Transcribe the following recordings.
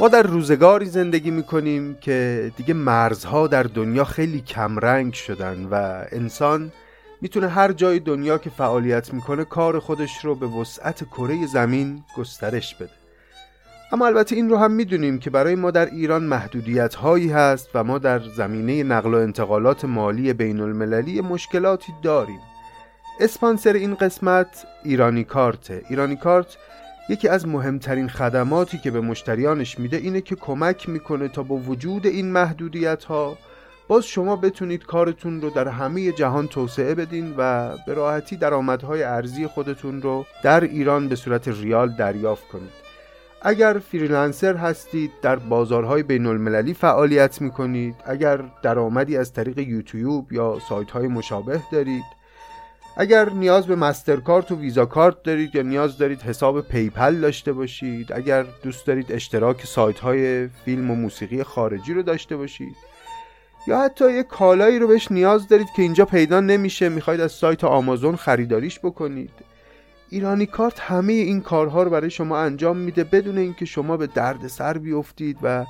ما در روزگاری زندگی می‌کنیم که دیگه مرزها در دنیا خیلی کمرنگ شدن و انسان می‌تونه هر جای دنیا که فعالیت می‌کنه کار خودش رو به وسعت کره زمین گسترش بده. اما البته این رو هم می‌دونیم که برای ما در ایران محدودیت هایی هست و ما در زمینه نقل و انتقالات مالی بین المللی مشکلاتی داریم. اسپانسر این قسمت ایرانی کارت. ایرانی کارت یکی از مهمترین خدماتی که به مشتریانش میده اینه که کمک می‌کنه تا با وجود این محدودیت ها باز شما بتونید کارتون رو در همه جهان توسعه بدین و به راحتی درآمدهای ارزی خودتون رو در ایران به صورت ریال دریافت کنید. اگر فریلنسر هستید در بازارهای بین المللی فعالیت می کنید اگر درآمدی از طریق یوتیوب یا سایت های مشابه دارید اگر نیاز به مسترکارت و ویزا کارت دارید یا نیاز دارید حساب PayPal داشته باشید اگر دوست دارید اشتراک سایت های فیلم و موسیقی خارجی رو داشته باشید یا حتی یه کالایی رو بهش نیاز دارید که اینجا پیدا نمیشه می‌خواید از سایت آمازون خریداریش بکنید. ایرانی کارت همه این کارها رو برای شما انجام میده بدون اینکه شما به درد سر بیفتید و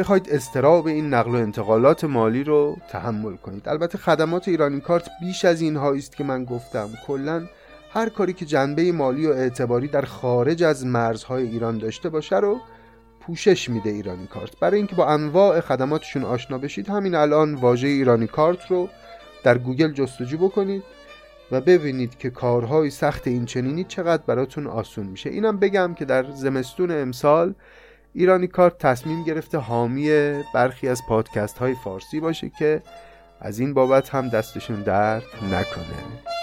بخواید اضطراب این نقل و انتقالات مالی رو تحمل کنید. البته خدمات ایرانی کارت بیش از این است که من گفتم. کلا هر کاری که جنبه مالی و اعتباری در خارج از مرزهای ایران داشته باشه رو پوشش میده ایرانی کارت. برای اینکه با انواع خدماتشون آشنا بشید همین الان واژه ایرانی کارت رو در گوگل جستجو بکنید و ببینید که کارهای سخت این چنینی چقدر براتون آسون میشه. اینم بگم که در زمستون امسال ایرانی کارت تصمیم گرفته حامی برخی از پادکست های فارسی باشه که از این بابت هم دستشون درد نکنه.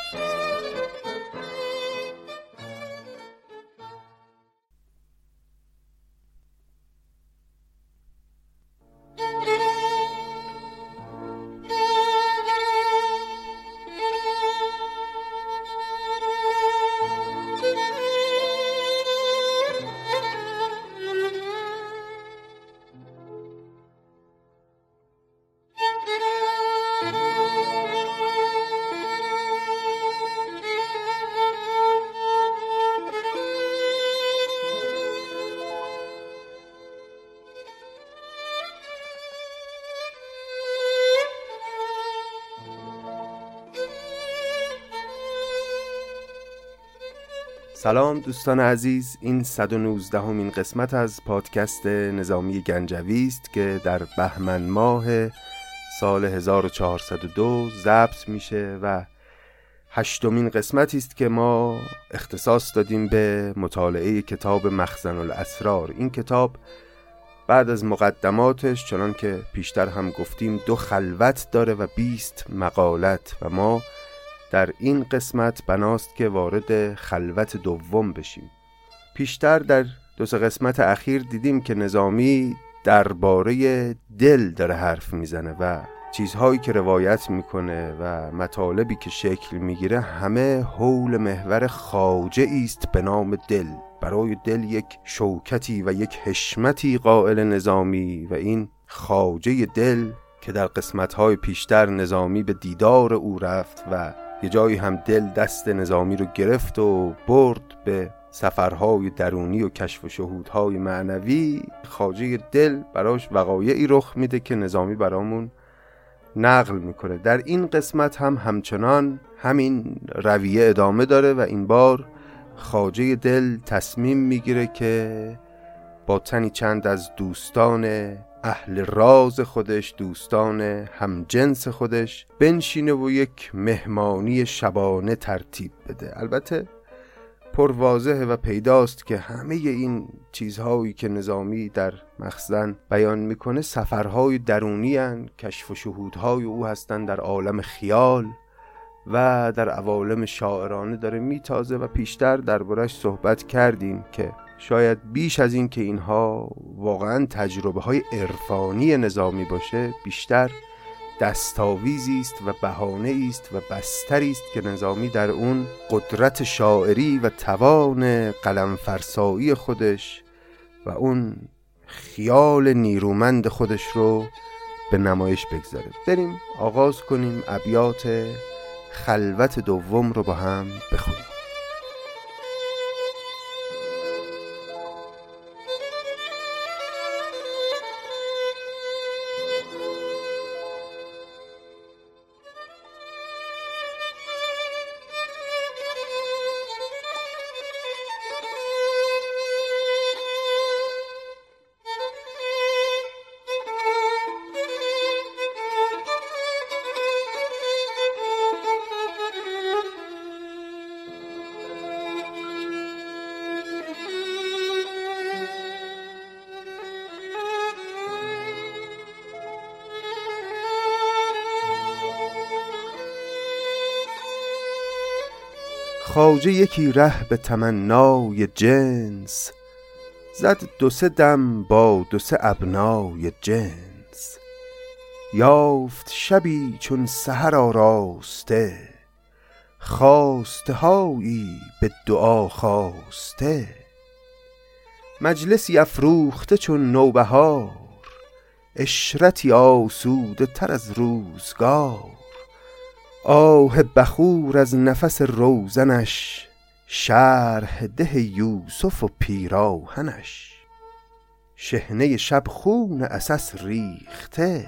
سلام دوستان عزیز این 119 همین قسمت از پادکست نظامی گنجوی است که در بهمن ماه سال 1402 ضبط میشه و هشتمین قسمتی است که ما اختصاص دادیم به مطالعه کتاب مخزن الاسرار. این کتاب بعد از مقدماتش چنان که پیشتر هم گفتیم دو خلوت داره و 20 مقالت و ما در این قسمت بناست که وارد خلوت دوم بشیم. پیشتر در دو سه قسمت اخیر دیدیم که نظامی درباره دل داره حرف می‌زنه و چیزهایی که روایت می‌کنه و مطالبی که شکل می‌گیره همه حول محور خاجه است به نام دل. برای دل یک شوکتی و یک حشمتی قائل نظامی و این خاجه دل که در قسمتهای پیشتر نظامی به دیدار او رفت و یه جایی هم دل دست نظامی رو گرفت و برد به سفرهای درونی و کشف و شهودهای معنوی. خاجه دل براش وقایعی رخ میده که نظامی برامون نقل می‌کنه. در این قسمت هم همچنان همین رویه ادامه داره و این بار خاجه دل تصمیم می‌گیره که با تنی چند از دوستان اهل راز خودش دوستان همجنس خودش بنشینه و یک مهمانی شبانه ترتیب بده. البته پر و پیداست که همه این چیزهایی که نظامی در مخزن بیان می‌کنه سفرهای درونی هن، کشف و شهودهای او هستند در عالم خیال و در عوالم شاعرانه داره میتازه و پیشتر دربارش صحبت کردیم که شاید بیش از این که اینها واقعا تجربه های عرفانی نظامی باشه بیشتر دستاویزی است و بهانه است و بستری است که نظامی در اون قدرت شاعری و توان قلم فرسایی خودش و اون خیال نیرومند خودش رو به نمایش بگذاره. بریم آغاز کنیم ابیات خلوت دوم رو با هم بخونیم. خواجه یکی ره به تمنای جنس زد دو سه دم با دو سه ابنای جنس. یافت شبی چون سحر آراسته خواسته هایی به دعا خواسته. مجلسی افروخته چون نوبهار اشرتی آسوده تر از روزگار. آه بخور از نفس روزنش شرح ده یوسف و پیراهنش. شهنه شب خون اساس ریخته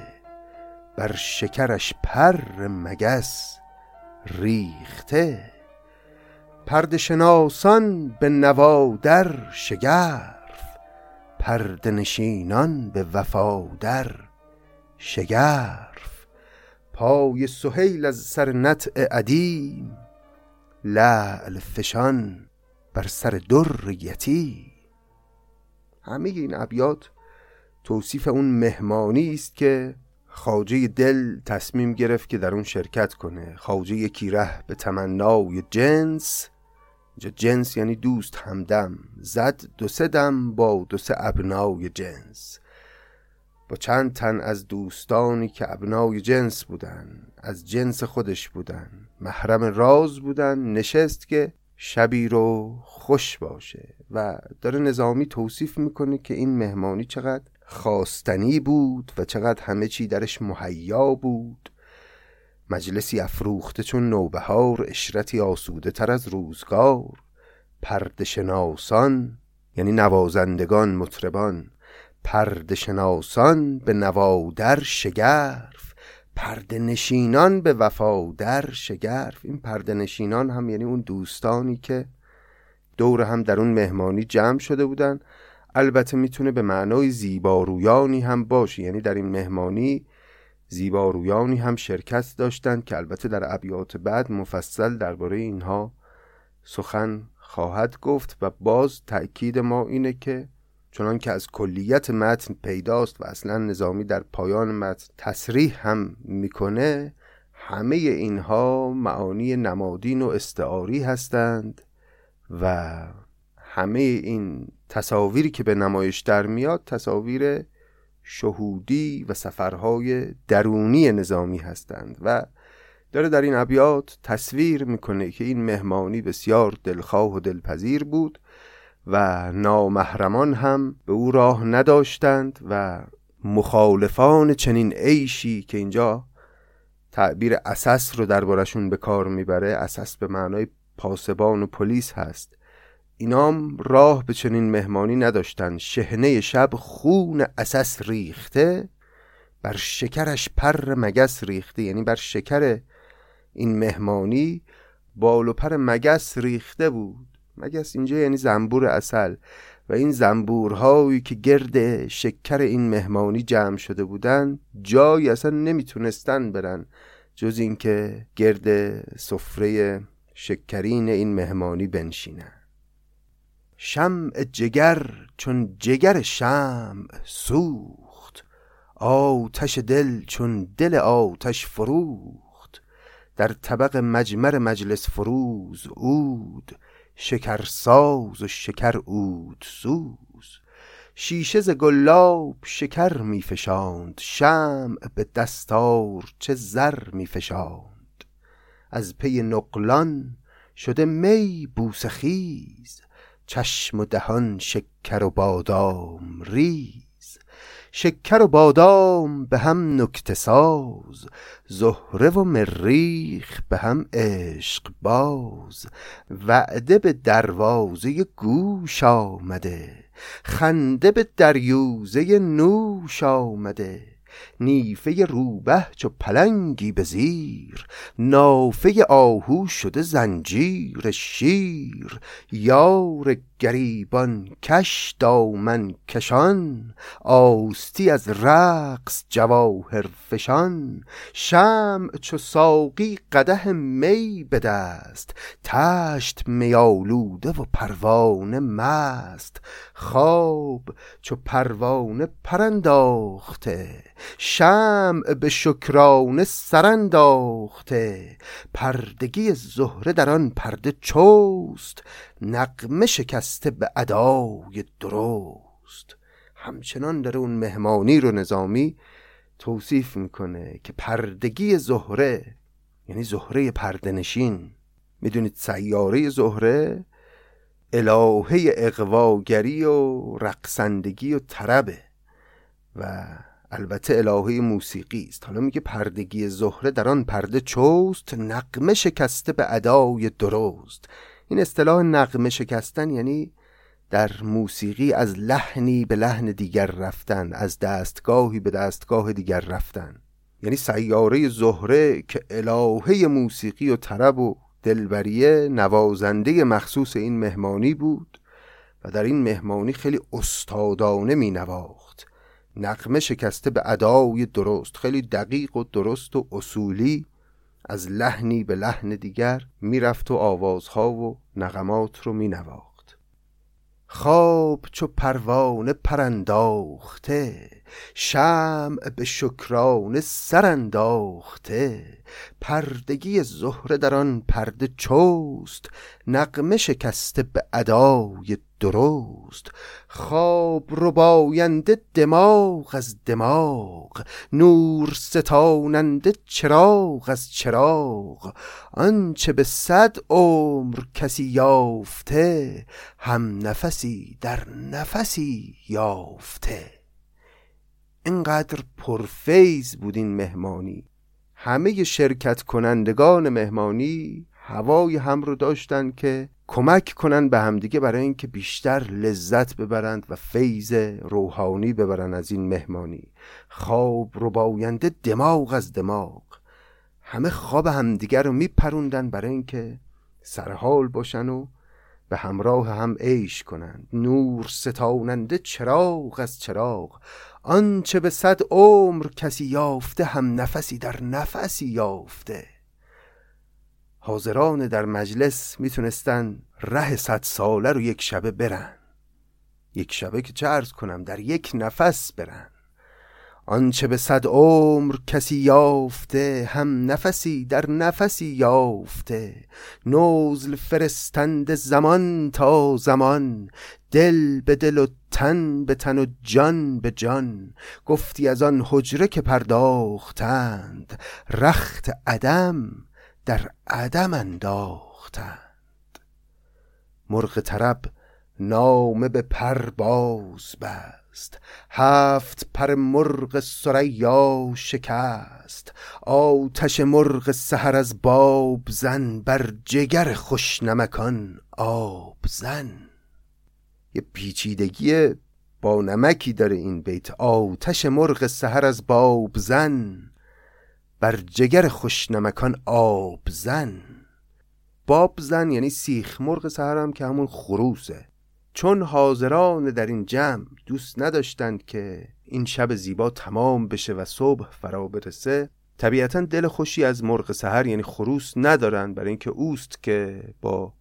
بر شکرش پر مگس ریخته. پرد شناسان به نوادر شگرف پرد نشینان به وفادر شگرف. پای سهیل از سر نطع عدیم لعل فشان بر سر در یتی همه این ابیات توصیف اون مهمانی است که خاجه دل تصمیم گرفت که در اون شرکت کنه. خاجه یکی ره به تمنای جنس اینجا جنس یعنی دوست همدم. زد دو سه دم با دو سه ابنای جنس. با چند تن از دوستانی که ابنای جنس بودن از جنس خودش بودن. محرم راز بودن نشست که شبی رو خوش باشه و داره نظامی توصیف می‌کنه که این مهمانی چقدر خواستنی بود و چقدر همه چی درش مهیا بود. مجلسی افروخته چون نوبهار اشرتی آسوده تر از روزگار. پرد شناسان یعنی نوازندگان مطربان. پرد شناسان به نوادر شگرف پرده نشینان به وفادر شگرف. این پرده نشینان هم یعنی اون دوستانی که دور هم در اون مهمانی جمع شده بودن. البته می‌تونه به معنای زیبارویانی هم باشه. یعنی در این مهمانی زیبارویانی هم شرکت داشتند که البته در ابیات بعد مفصل درباره اینها سخن خواهد گفت و باز تأکید ما اینه که چنان که از کلیت متن پیداست و اصلا نظامی در پایان متن تصریح هم می‌کنه همه اینها معانی نمادین و استعاری هستند و همه این تصاویری که به نمایش در میاد تصاویر شهودی و سفرهای درونی نظامی هستند و داره در این ابیات تصویر می‌کنه که این مهمانی بسیار دلخواه و دلپذیر بود و نامحرمان هم به او راه نداشتند و مخالفان چنین عیشی که اینجا تعبیر اساس رو دربارشون به کار می‌بره اساس به معنای پاسبان و پلیس هست. اینام راه به چنین مهمانی نداشتن. شهنه شب خون اساس ریخته بر شکرش پر مگس ریخته. یعنی بر شکر این مهمانی بال و پر مگس ریخته بود. مگس اینجا یعنی زنبور اصل. و این زنبورهایی که گرد شکر این مهمانی جمع شده بودن جایی اصلا نمی‌تونستن برن. جز اینکه گرد سفره شکرین این مهمانی بنشینن. شمع جگر چون جگر شمع سوخت. آتش دل چون دل آتش فروخت. در طبق مجمر مجلس فروز اود شکرساز و شکر اود سوز شیشه ز گلاب شکر می فشاند شمع به دستار چه زر می فشاند. از پی نقلان شده می بوسه خیز چشم و دهان شکر و بادام ریز. شکر و بادام به هم نکته ساز زهره و مریخ به هم عشق باز. وعده به دروازه گوش آمده خنده به دریوزه نوش آمده. نیفه روبه چو پلنگی به زیر نافه آهو شده زنجیر شیر. یار گریبان کش دامن کشان آستی از رقص جواهر فشان. شمع چو ساقی قده می به دست تشت میالوده و پروانه مست. خواب چو پروانه پرنداخته شمع به شکرانه سرنداخته پردگی زهره در آن پرده چوست نقمه شکسته به ادای درست. همچنان در اون مهمانی رو نظامی توصیف می‌کنه که پردگی زهره یعنی زهره پردنشین. می‌دونید سیاره زهره الهه اقواگری و رقصندگی و طربه و البته الهه موسیقی است. حالا میگه پردگی زهره در آن پرده چوست؟ نقمه شکسته به ادای درست. این اصطلاح نقمه شکستن یعنی در موسیقی از لحنی به لحن دیگر رفتن از دستگاهی به دستگاه دیگر رفتن. یعنی سیاره زهره که الهه موسیقی و طرب و دلبریه نوازنده مخصوص این مهمانی بود و در این مهمانی خیلی استادانه می نواخت نقمه شکسته به ادای درست خیلی دقیق و درست و اصولی از لحنی به لحن دیگر می‌رفت و آوازها و نغمات رو مینواخت. خواب چو پروانه پرنداخته شمع به شکرانه سرانداخته پردگی زهره در آن پرده چوست نقمه شکسته به ادای درست خواب رباینده دماغ از دماغ نور ستاننده چراغ از چراغ. آنچه به صد عمر کسی یافته هم نفسی در نفسی یافته. اینقدر پرفیز بود این مهمانی. همه شرکت کنندگان مهمانی هوای هم رو داشتن که کمک کنن به همدیگه برای اینکه بیشتر لذت ببرند و فیض روحانی ببرن از این مهمانی. خواب رو باینده دماغ از دماغ. همه خواب همدیگه رو میپروندن برای اینکه سرحال باشن و به همراه هم عیش کنند. نور ستاننده چراغ از چراغ. آنچه به صد عمر کسی یافته هم نفسی در نفسی یافته. حاضران در مجلس می‌تونستن ره صد ساله رو یک شبه برن. یک شبه که چه ارز کنم در یک نفس برن. آنچه به صد عمر کسی یافته هم نفسی در نفسی یافته. نوزل فرستند زمان تا زمان دل به دل و تن به تن و جان به جان. گفتی از آن حجره که پرداختند رخت عدم در عدم انداختند. مرغ طرب نامه به پر باز بست. هفت پر مرغ سریا شکست. آتش مرغ سحر از باب زن بر جگر خوشنمکان آب زن. یه پیچیدگی با نمکی داره این بیت. آتش مرغ سحر از باب زن. بر جگر خوشنمکان آب زن. باب زن یعنی سیخ مرغ سهرم که همون خروسه. چون حاضران در این جمع دوست نداشتند که این شب زیبا تمام بشه و صبح فرا برسه طبیعتا دل خوشی از مرغ سهر یعنی خروس ندارن برای اینکه اوست که با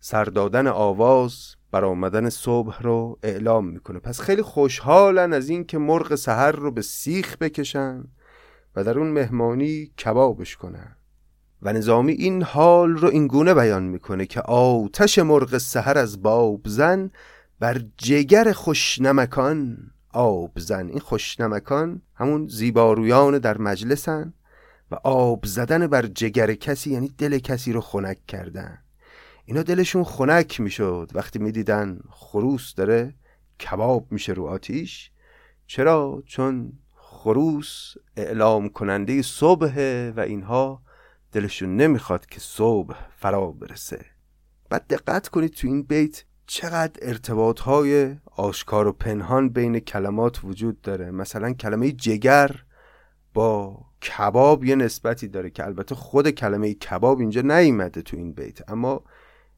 سردادن آواز برآمدن صبح رو اعلام می‌کنه. پس خیلی خوشحالن از اینکه مرغ سهر رو به سیخ بکشن. و در اون مهمانی کبابش کنن و نظامی این حال رو این گونه بیان می‌کنه که آتش مرغ سحر از باب زن بر جگر خوشنمکان آب زن. این خوشنمکان همون زیبارویان در مجلسن و آب زدن بر جگر کسی یعنی دل کسی رو خنک کردن. اینا دلشون خنک می‌شد. وقتی می‌دیدن خروس داره کباب میشه رو آتیش. چرا؟ چون خروس اعلام کننده صبح و اینها دلشون نمی‌خواد که صبح فرا برسه. بعد دقت کنید تو این بیت چقدر ارتباط های آشکار و پنهان بین کلمات وجود داره. مثلا کلمه جگر با کباب یه نسبتی داره که البته خود کلمه کباب اینجا نیومده تو این بیت. اما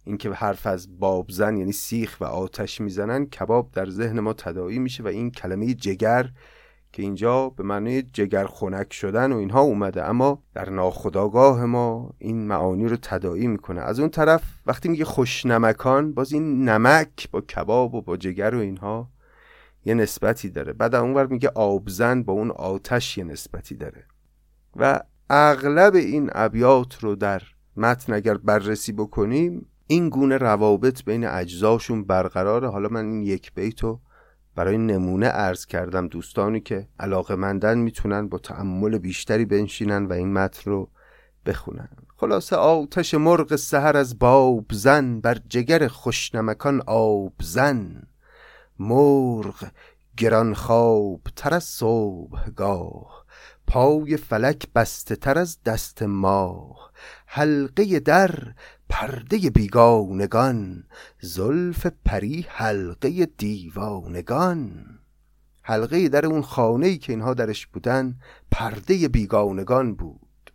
اینکه حرف از بابزن یعنی سیخ و آتش می‌زنن کباب در ذهن ما تداعی میشه و این کلمه جگر که اینجا به معنی جگر خنک شدن و اینها اومده. اما در ناخداگاه ما این معانی رو تداعی می‌کنه. از اون طرف وقتی میگه خوشنمکان باز این نمک با کباب و با جگر و اینها یه نسبتی داره. بعد اونور میگه آبزن با اون آتش یه نسبتی داره. و اغلب این ابیات رو در متن اگر بررسی بکنیم این گونه روابط بین اجزاشون برقراره. حالا من این یک بیتو برای نمونه ارز کردم دوستانی که علاقه مندن می‌تونن با تعمل بیشتری بنشینن و این متن رو بخونن. خلاصه آتش مرغ سهر از باب زن بر جگر خوشنمکان آب زن. مرغ گران خواب تر از صبح گاه پای فلک بسته تر از دست ماه. حلقه در پرده بیگانگان زلف پری حلقه دیوانگان. حلقه در اون خانه ای که اینها درش بودن پرده بیگانگان بود.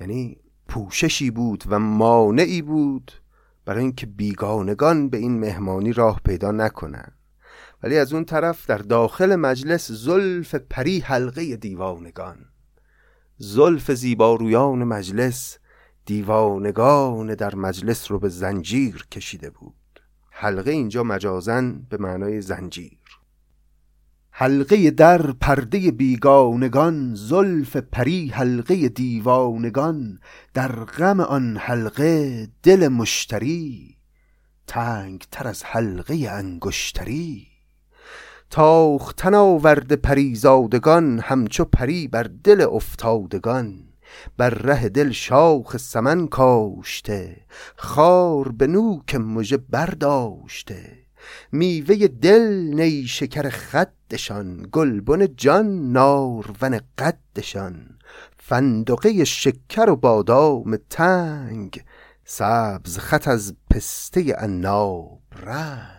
یعنی پوششی بود و مانعی بود برای اینکه بیگانگان به این مهمانی راه پیدا نکنن. ولی از اون طرف در داخل مجلس زلف پری حلقه دیوانگان. زلف زیبارویان مجلس دیوانگان در مجلس رو به زنجیر کشیده بود. حلقه اینجا مجازن به معنای زنجیر. حلقه در پرده بیگانگان زلف پری حلقه دیوانگان در غم آن حلقه دل مشتری تنگ تر از حلقه انگشتری. تاختن آورد پریزادگان همچو پری بر دل افتادگان. بر ره دل شاخ سمن کاشته خار به نوک مژه برداشته. میوه دل نیشکر خدشان گلبن جان نارون قدشان. فندقه شکر و بادام تنگ سبز خط از پسته عناب رنگ.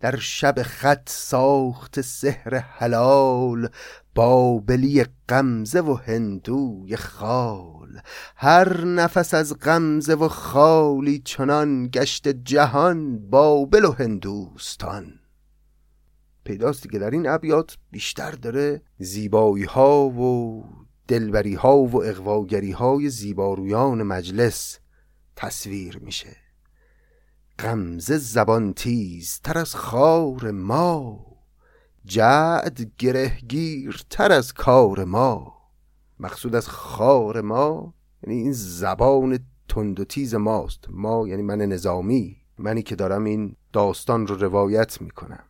در شب خط ساخت سحر حلال بابلی غمزه و هندوی خال. هر نفس از غمزه و خالی چنان گشت جهان بابل و هندوستان. پیداست که در این ابیات بیشتر داره زیبایی ها و دلبری ها و اقواگری های زیبارویان مجلس تصویر میشه. غمزه زبان تیز تر از خار ما. جعد گرهگیر تر از کار ما. مقصود از خار ما یعنی این زبان تند و تیز ماست. ما یعنی من نظامی منی که دارم این داستان رو روایت می‌کنم.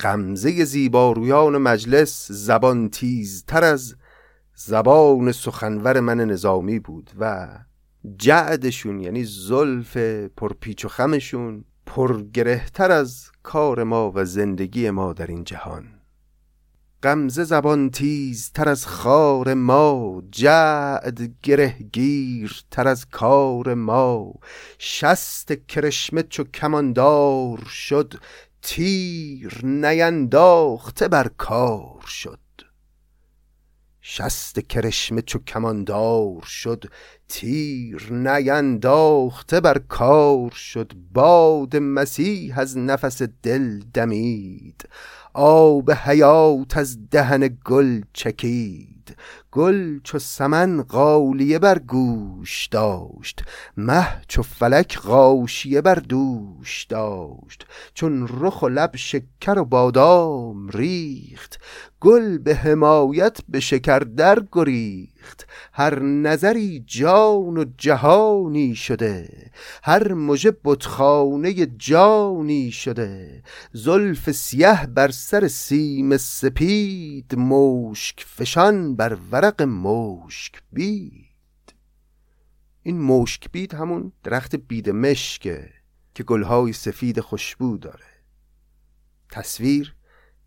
غمزه زیبارویان مجلس زبان تیز تر از زبان سخنور من نظامی بود و جعدشون یعنی زلف پرپیچ و خمشون پرگرهتر از کار ما و زندگی ما در این جهان. غمزه زبان تیز تر از خار ما جعد گرهگیر تر از کار ما. شست کرشمه چو کماندار شد تیر نینداخته بر کار شد. شست کرشمه چو کماندار شد تیر نینداخته بر کار شد باد مسیح از نفس دل دمید. آب حیات از دهن گل چکید. گل چو سمن قالیه بر گوش داشت مه چو فلک غاشیه بر دوش داشت. چون رخ و لب شکر و بادام ریخت گل به حمایت به شکر در گریخت. هر نظری جان و جهانی شده هر مژه بتخانه جانی شده. زلف سیه بر سر سیم سپید مشک فشان بر ورق مشک بید. این مشک بید همون درخت بید مشکه که گلهای سفید خوشبو داره. تصویر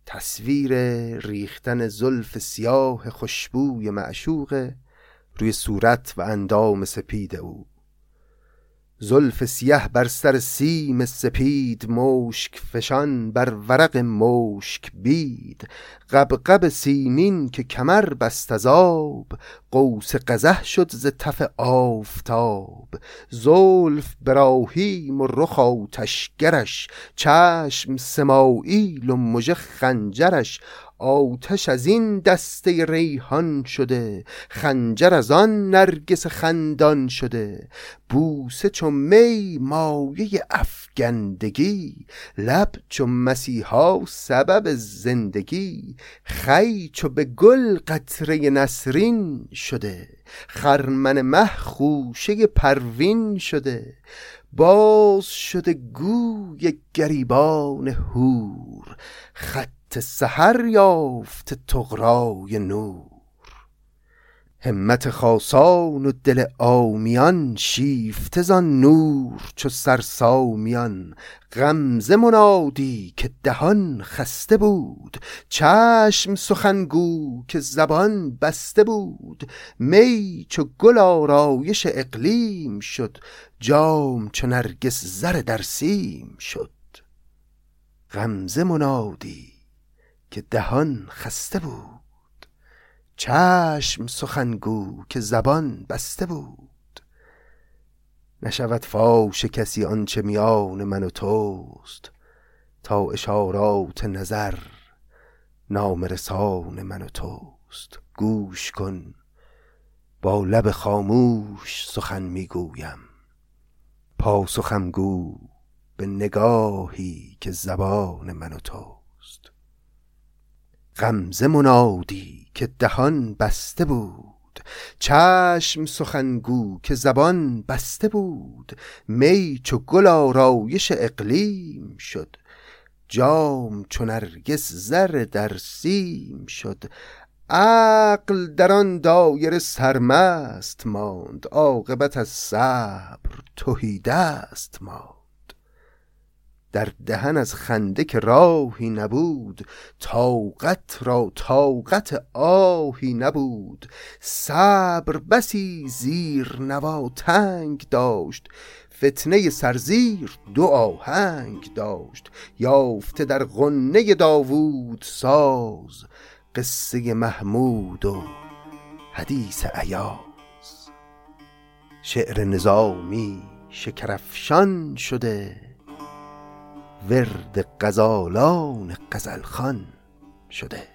تصویر ریختن زلف سیاه خوشبوی معشوق روی صورت و اندام سپید او. زلف سیه بر سر سیم سپید مشک فشان بر ورق مشک بید. قبقب سیمین که کمر بست از آب قوس قزح شد ز تف آفتاب. زلف براهیم و رخ آتشگرش چشم سماعیل و مژه خنجرش. آتش از این دسته ریحان شده خنجر از آن نرگس خندان شده. بوسه چو می مایه افگندگی. لب چو مسیحا سبب زندگی. خی چو به گل قطره نسرین شده. خرمن مه خوشه پروین شده. باز شده گوی گریبان هور خط سحر یافت تغرای نور. همت خاصان و دل آمیان شیفته زان نور چو سرسامیان. غمزه منادی که دهان خسته بود. چشم سخنگو که زبان بسته بود. می چو گل آرایش اقلیم شد. جام چو نرگس زر در سیم شد. غمزه منادی که دهان خسته بود. چشم سخنگو که زبان بسته بود. نشود فاش کسی آنچه میان من و توست. تا اشارات نظر نامرسان من و توست. گوش کن. با لب خاموش سخن می‌گویم. پاسخم گو به نگاهی که زبان من و تو غمزه منادی که دهان بسته بود. چشم سخنگو که زبان بسته بود. می چو گل آرایش اقلیم شد. جام چو نرگس زر در سیم شد. عقل در آن دایره سرمست ماند. عاقبت از صبر تهی دست ماند. در دهن از خنده که راهی نبود طاقت را طاقت آهی نبود. صبر بسی زیر نوا تنگ داشت فتنه سرزیر دو آهنگ داشت. یافته در غنه داوود ساز قصه محمود و حدیث عیاز شعر نظامی شکرفشان شده. ورد غزالان غزلخان شده.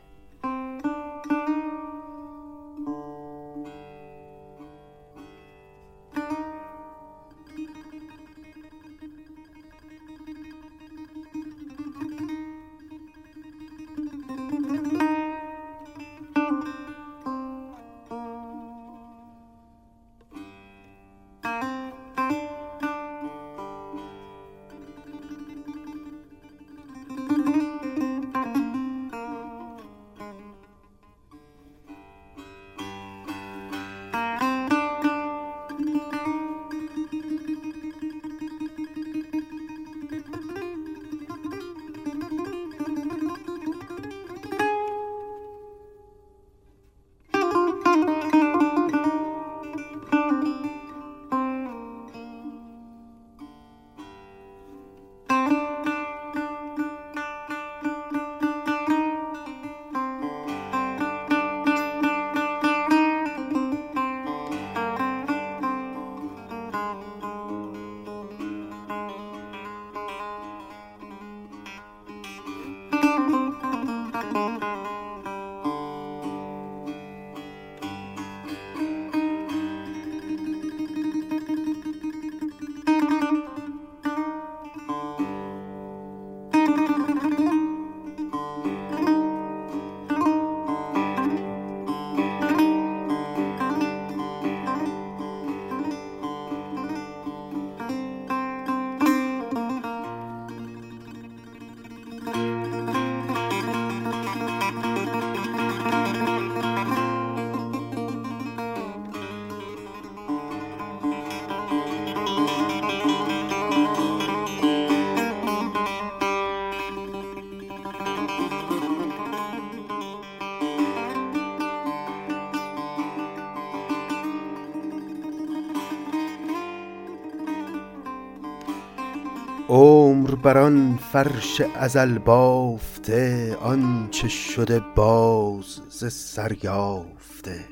عمر بران فرش ازل بافته آنچه شده باز ز سر یافته.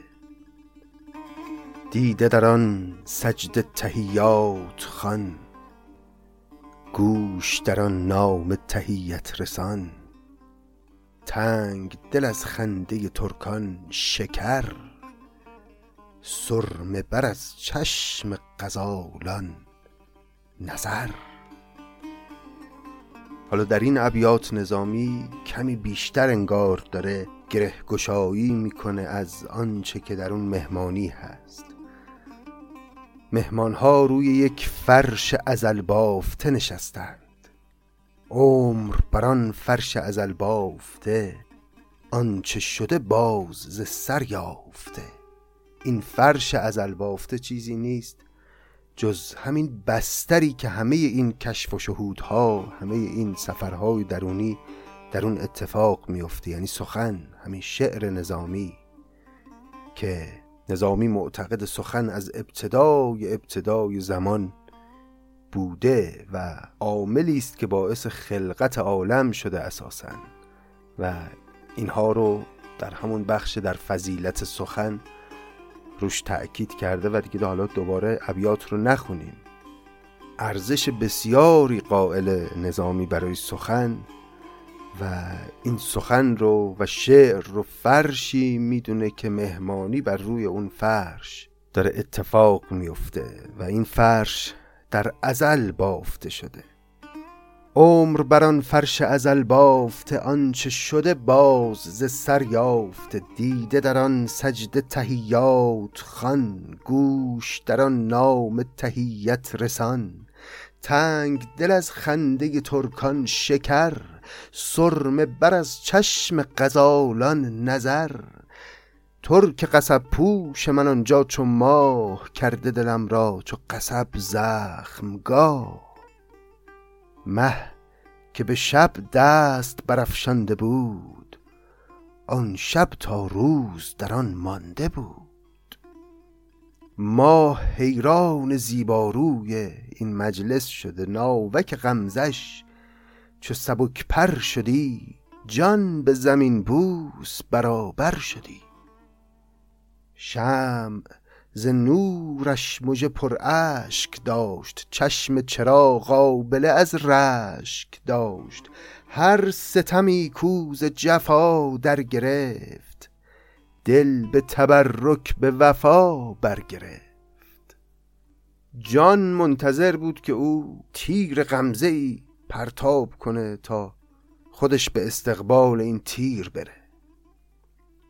دیده در آن سجده تحیات خوان گوش در آن نام تحیت رسان. تنگ دل از خنده ترکان شکر سرمه بر از چشم غزالان نظر. حالا در این ابیات نظامی کمی بیشتر انگار داره گره گشایی می‌کنه از آنچه که در اون مهمانی هست. مهمانها روی یک فرش ازل بافته نشستند. عمر بران فرش ازل بافته آنچه شده باز ز سر یافته. این فرش ازل بافته چیزی نیست. جز همین بستری که همه این کشف و شهودها همه این سفرهای درونی در اون اتفاق میفته یعنی سخن همین شعر نظامی که نظامی معتقد سخن از ابتدای ابتدای زمان بوده و عاملی است که باعث خلقت عالم شده اساسا. و اینها رو در همون بخش در فضیلت سخن روش تأکید کرده و دیگه حالا دوباره ابیات رو نخونیم. ارزش بسیاری قائل نظامی برای سخن و این سخن رو و شعر رو فرشی می‌دونه که مهمانی بر روی اون فرش داره اتفاق میفته و این فرش در ازل بافته شده. عمر بر آن فرش ازل بافته آنچه شده باز ز سر یافته دیده در آن سجده تحیات خان گوش در آن نام تحیت رسان. تنگ دل از خنده ترکان شکر سرمه بر از چشم غزالان نظر. ترک قصب پوش من آنجا چو ماه کرده دلم را چو قصب زخمگاه مه که به شب دست برافشانده بود. آن شب تا روز در آن مانده بود. ماه حیران زیباروی این مجلس شده ناوک غمزش چو سبک پر شدی جان به زمین بوس برابر شدی. شمع ز نورش مژه پر اشک داشت چشم چراغ آبله از رشک داشت. هر ستمی کو ز جفا در گرفت دل به تبرک به وفا برگرفت. جان منتظر بود که او تیر غمزه ای پرتاب کنه تا خودش به استقبال این تیر بره.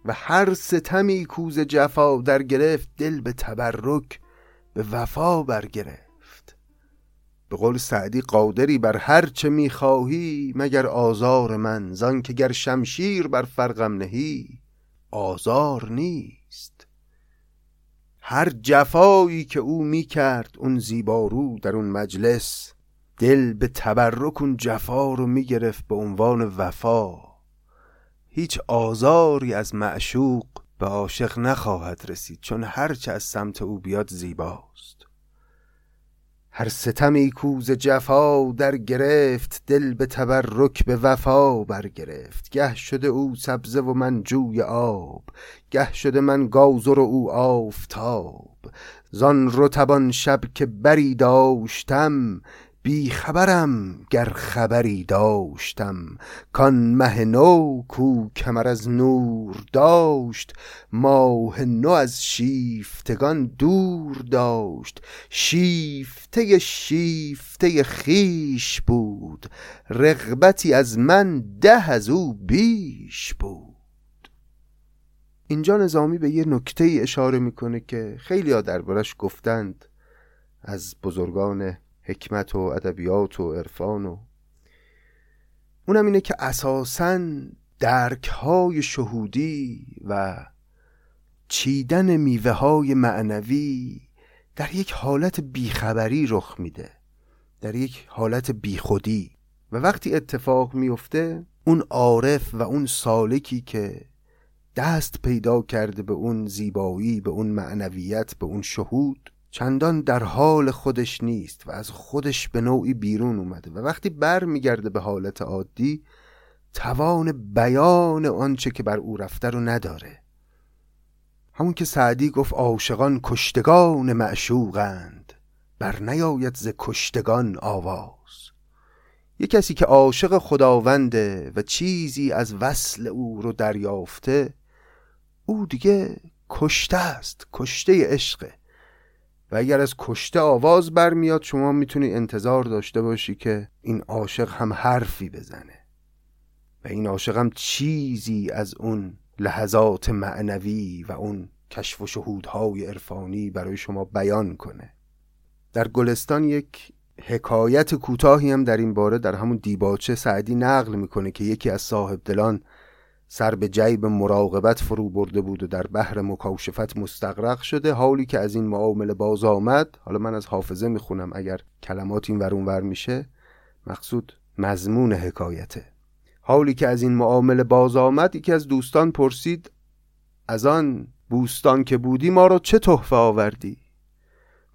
و هر ستمی کوز جفا در گرفت دل به تبرک به وفا برگرفت. به قول سعدی قادری بر هر چه می‌خواهی مگر آزار من زان که گر شمشیر بر فرقم نهی آزار نیست. هر جفایی که او می‌کرد اون زیبارو در اون مجلس دل به تبرک اون جفا رو می‌گرفت به عنوان وفا. هیچ آزاری از معشوق به عاشق نخواهد رسید چون هرچه از سمت او بیاد زیباست. هر ستمی کوز جفا در گرفت دل به تبرک به وفا برگرفت. گه شده او سبزه و من جوی آب گه شده من گازر و او آفتاب. زان رتبان شب که بری داشتم بی خبرم گر خبری داشتم. کان مه نو کو کمر از نور داشت. ماه نو از شیفتگان دور داشت. شیفته شیفته خیش بود. رغبتی از من ده از او بیش بود. اینجا نظامی به یه نکته اشاره می‌کنه که خیلی ها دربارش گفتند از بزرگان حکمت و ادبیات و عرفان و اونم اینه که اساسا درک های شهودی و چیدن میوه های معنوی در یک حالت بیخبری رخ میده در یک حالت بیخودی. و وقتی اتفاق میفته اون عارف و اون سالکی که دست پیدا کرده به اون زیبایی به اون معنویت به اون شهود چندان در حال خودش نیست و از خودش به نوعی بیرون اومده و وقتی بر میگرده به حالت عادی توان بیان آنچه که بر او رفته رو نداره. همون که سعدی گفت عاشقان کشتگان معشوقند بر نیاید ز کشتگان آواز. یه کسی که عاشق خداونده و چیزی از وصل او رو دریافته او دیگه کشته است کشته عشقه. و اگر از کشته آواز برمیاد شما می‌تونی انتظار داشته باشی که این عاشق هم حرفی بزنه. و این عاشق هم چیزی از اون لحظات معنوی و اون کشف و شهودهای عرفانی برای شما بیان کنه. در گلستان یک حکایت کوتاهی هم در این باره در همون دیباچه سعدی نقل می‌کنه که یکی از صاحب دلان سر به جیب مراقبت فرو برده بود و در بحر مکاشفت مستقرق شده حالی که از این معامله باز آمد. حالا من از حافظه می‌خونم اگر کلمات این ورون ور میشه. مقصود مضمون حکایته. حالی که از این معامله باز آمد یکی از دوستان پرسید از آن بوستان که بودی ما را چه تحفه آوردی؟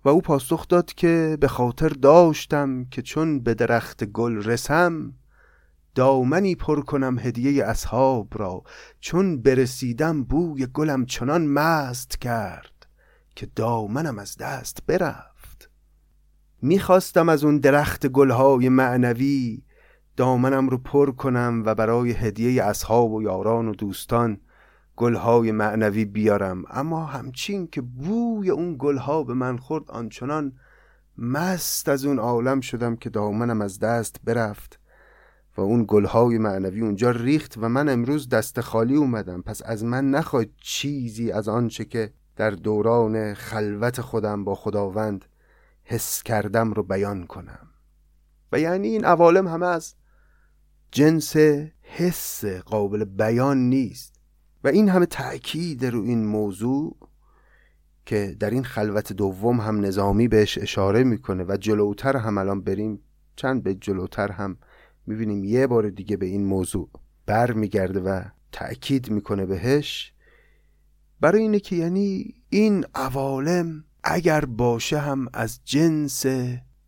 و او پاسخ داد که به خاطر داشتم که چون به درخت گل رسم دامنی پر کنم هدیه اصحاب را چون برسیدم بوی گلم چنان مست کرد که دامنم از دست برفت. می‌خواستم از اون درخت گلهای معنوی دامنم رو پر کنم و برای هدیه اصحاب و یاران و دوستان گلهای معنوی بیارم. اما همچین که بوی اون گلها به من خورد آنچنان مست از اون عالم شدم که دامنم از دست برفت. و اون گلهای معنوی اونجا ریخت و من امروز دست خالی اومدم. پس از من نخواهید چیزی از آنچه که در دوران خلوت خودم با خداوند حس کردم رو بیان کنم. و یعنی این عوالم همه از جنس حس قابل بیان نیست. و این همه تأکید رو این موضوع که در این خلوت دوم هم نظامی بهش اشاره می‌کنه و جلوتر هم الان بریم چند به جلوتر هم می‌بینیم یه بار دیگه به این موضوع بر میگرده و تأکید می‌کنه بهش. برای اینه که یعنی این عوالم اگر باشه هم از جنس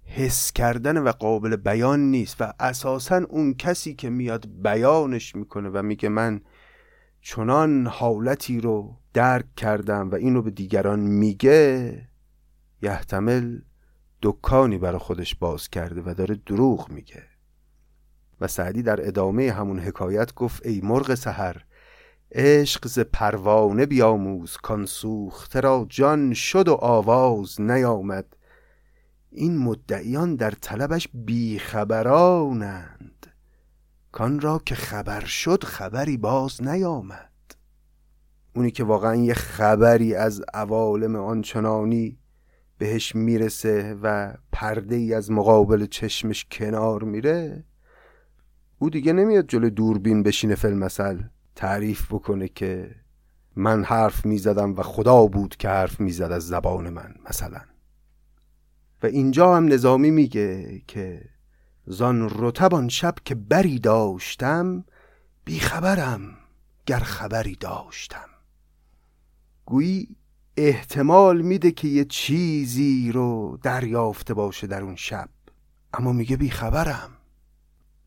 حس کردن و قابل بیان نیست و اساسا اون کسی که میاد بیانش می‌کنه و میگه من چنان حالتی رو درک کردم و اینو به دیگران میگه یحتمل دکانی برای خودش باز کرده و داره دروغ میگه. و سعدی در ادامه همون حکایت گفت ای مرغ سحر عشق ز پروانه بیاموز کان سوخته را جان شد و آواز نیامد. این مدعیان در طلبش بیخبرانند. کان را که خبر شد خبری باز نیامد. اونی که واقعا یه خبری از عوالم آنچنانی بهش می‌رسه و پرده ای از مقابل چشمش کنار میره او دیگه نمیاد جلو دوربین بشینه فیلم مثل تعریف بکنه که من حرف می‌زدم و خدا بود که حرف می‌زد از زبان من مثلا. و اینجا هم نظامی میگه که زان رتبان شب که بری داشتم بیخبرم گر خبری داشتم. گویی احتمال میده که یه چیزی رو دریافته باشه در اون شب اما میگه بیخبرم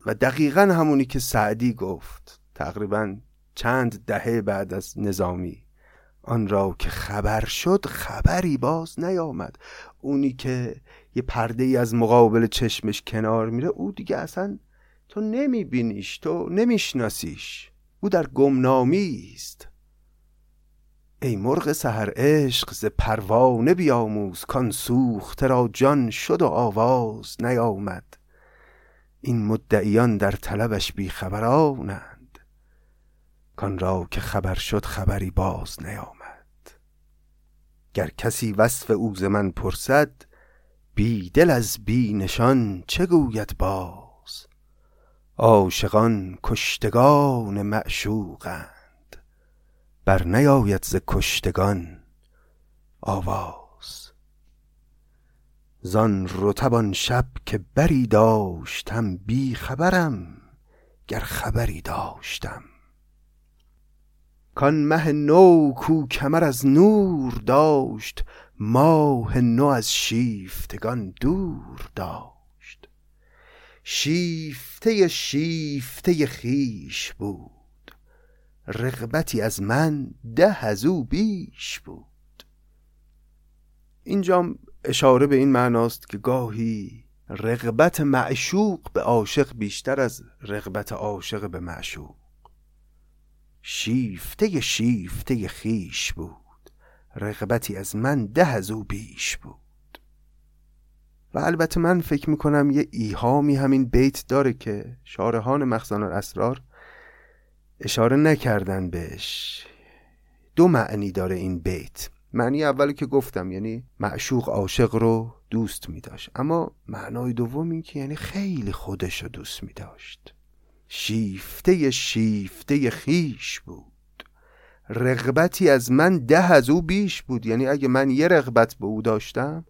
و دقیقا همونی که سعدی گفت. تقریبا چند دهه بعد از نظامی. آن را که خبر شد خبری باز نیامد. اونی که یه پرده ای از مقابل چشمش کنار میره او دیگه اصلا تو نمیبینیش تو نمیشناسیش. او در گمنامی است. ای مرغ سهر عشق ز پروانه بیاموز کان سوخته را جان شد و آواز نیامد. این مدعیان در طلبش بیخبرانند. کان را که خبر شد خبری باز نیامد. گر کسی وصف او ز من پرسد بی دل از بی نشان چه گوید باز؟ عاشقان کشتگان معشوقند. بر نیاید ز کشتگان آواز. زان رتبان شب که بری داشتم بی خبرم گر خبری داشتم. کان مه نو کو کمر از نور داشت ماه نو از شیفتگان دور داشت. شیفته شیفته خیش بود رغبتی از من ده از او بیش بود. اینجا اشاره به این معناست که گاهی رغبت معشوق به عاشق بیشتر از رغبت عاشق به معشوق. شیفته شیفته خیش بود. رغبتی از من ده از او بیش بود. و البته من فکر می‌کنم یه ایهامی همین بیت داره که شارهان مخزان الاسرار اشاره نکردن بهش. دو معنی داره این بیت. معنی اولی که گفتم یعنی معشوق عاشق رو دوست می داشت اما معنای دوم این که یعنی خیلی خودش رو دوست می داشت شیفته شیفته خیش بود. رغبتی از من ده از او بیش بود. یعنی اگه من یه رغبت به او داشتم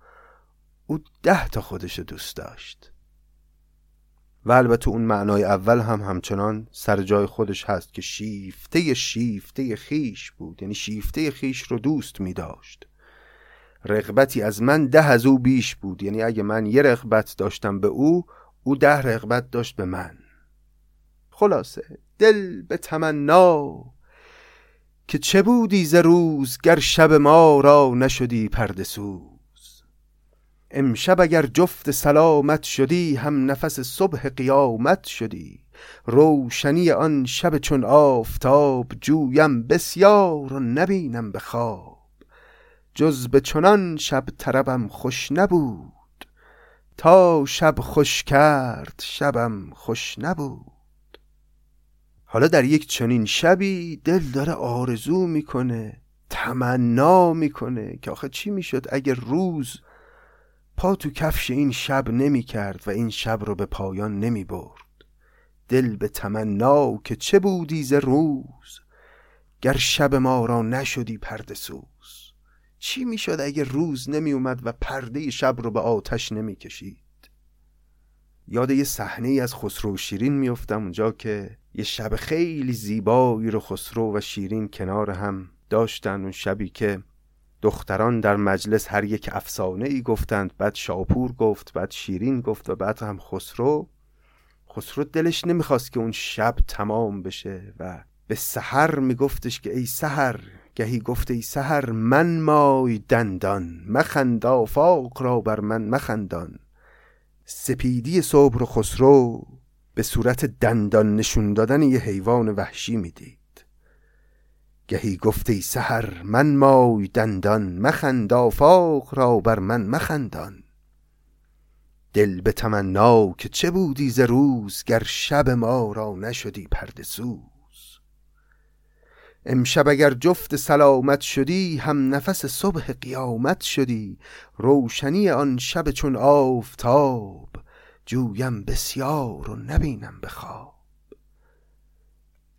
او ده تا خودش دوست داشت. و البته اون معنای اول هم همچنان سر جای خودش هست که شیفته شیفته خیش بود یعنی شیفته خیش رو دوست می داشت. رغبتی از من ده از او بیش بود یعنی اگه من یه رغبت داشتم به او او ده رغبت داشت به من. خلاصه دل به تمنا که چه بودی ز روز گر شب ما را نشدی پردسوز امشب اگر جفت سلامت شدی هم نفس صبح قیامت شدی. روشنی آن شب چون آفتاب جویم بسیار و نبینم به خواب. جز به چنان شب طربم خوش نبود. تا شب خوش کرد شبم خوش نبود. حالا در یک چنین شبی دل داره آرزو می‌کنه تمنا می‌کنه که آخه چی می‌شد اگر روز پا تو کفش این شب نمی‌کرد و این شب رو به پایان نمی برد. دل به تمنا که چه بودی ز روز؟ گر شب ما را نشدی پردسوز چی می‌شد اگر روز نمی اومد و پرده شب رو به آتش نمی کشید؟ یاد یه صحنه از خسرو و شیرین میفتم اونجا که یه شب خیلی زیبایی رو خسرو و شیرین کنار هم داشتن. اون شبی که دختران در مجلس هر یک افسانه ای گفتند بعد شاپور گفت بعد شیرین گفت و بعد هم خسرو. خسرو دلش نمی‌خواست که اون شب تمام بشه و به سحر میگفتش که ای سحر گهی گفت ای سحر من مای دندان مخند آفاق را بر من مخندان. سپیدی صبح و خسرو به صورت دندان نشون دادن یه حیوان وحشی می‌دید. گهی گفته سهر من مای دندان مخند آفاق را بر من مخندان. دل به تمنا که چه بودی ز روز گر شب ما را نشدی پرده سوز. امشب اگر جفت سلامت شدی هم نفس صبح قیامت شدی. روشنی آن شب چون آفتاب جویم بسیار و نبینم به خواب.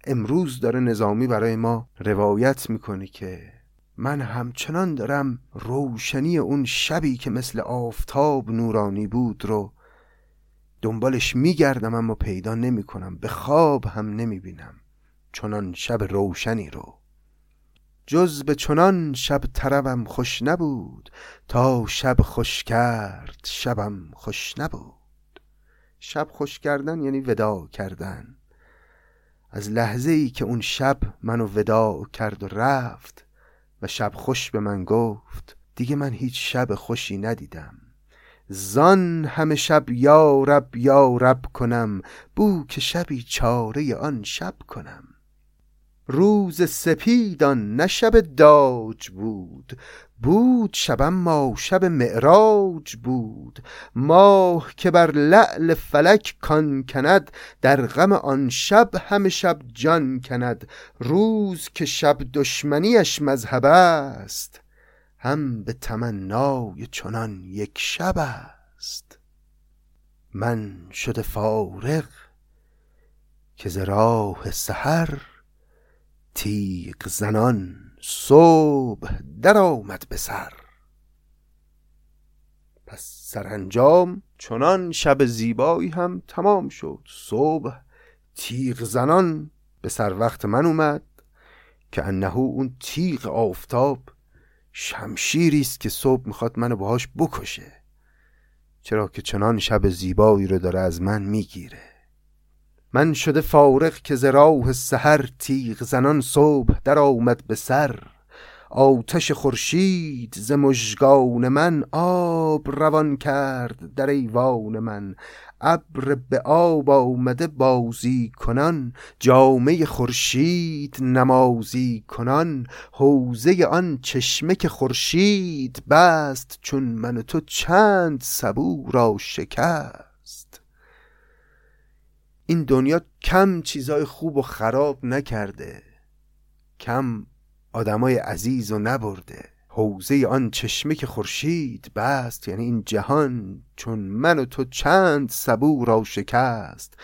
امروز داره نظامی برای ما روایت می‌کنه که من همچنان دارم روشنی اون شبی که مثل آفتاب نورانی بود رو دنبالش میگردم اما پیدا نمی‌کنم. به خواب هم نمی‌بینم. چنان شب روشنی رو. جز به چنان شب طربم خوش نبود. تا شب خوش کرد شبم خوش نبود. شب خوش کردن یعنی ودا کردن. از لحظه ای که اون شب منو ودا کرد و رفت و شب خوش به من گفت دیگه من هیچ شب خوشی ندیدم. زان همه شب یا رب یا رب کنم بو که شبی چاره آن شب کنم. روز سپیدان نه شب داج بود بود شبم ما شب معراج بود. ماه که بر لعل فلک کان کند در غم آن شب همه شب جان کند. روز که شب دشمنیش مذهب است هم به تمنای چنان یک شب است. من شده فارغ که ز راه سحر تیغ زنان صبح در آمد به سر. پس سرانجام چنان شب زیبایی هم تمام شد. صبح تیغ زنان به سر وقت من اومد که انهو اون تیغ آفتاب شمشیری است که صبح می‌خواد منو باهاش بکشه. چرا که چنان شب زیبایی رو داره از من می‌گیره. من شده فارغ که ز راه سحر تیغ زنان صبح در آمد به سر. آتش خورشید ز مژگان من آب روان کرد در ایوان من. ابر به آب آمده بازی کنان جامه خورشید نمازی کنان. حوزه آن چشمه که خورشید بست چون من تو چند سبو را شکست. این دنیا کم چیزای خوب و خراب نکرده. کم آدمای عزیز و نبرده. حوزه آن چشمه که خورشید بست یعنی این جهان چون من و تو چند سبو را شکست.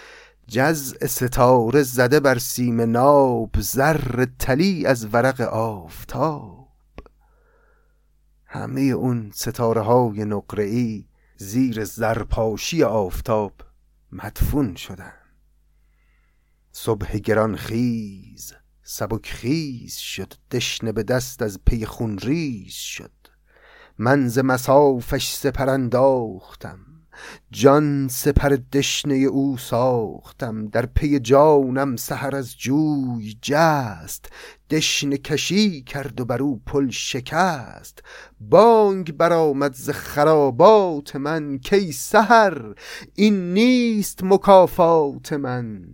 جزء ستاره زده بر سیم ناب زر تلی از ورق آفتاب. همه اون ستاره های نقره زیر زرپاشی آفتاب مدفون شدن. صبح گران خیز سبک خیز شد دشنه به دست از پی خون ریز شد. من ز مسافش سپر انداختم جان سپر دشنه او ساختم در پی جانم سحر از جوی جست. دشنه کشی کرد و بر او پل شکست. بانگ برآمد ز خرابات من کی سحر این نیست مکافات من.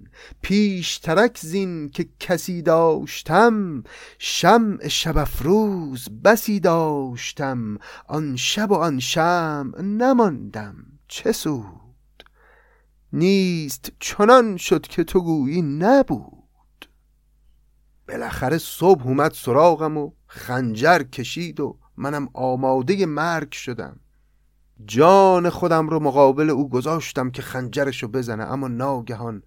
پیشترک زین که کسی داشتم شمع شب افروز بسی داشتم. آن شب و آن شمع نماندم. چه سود؟ نیست چنان شد که تو گویی نبود. بالاخره صبح اومد سراغم و خنجر کشید و منم آماده مرگ شدم. جان خودم رو مقابل او گذاشتم که خنجرشو بزنه اما ناگهان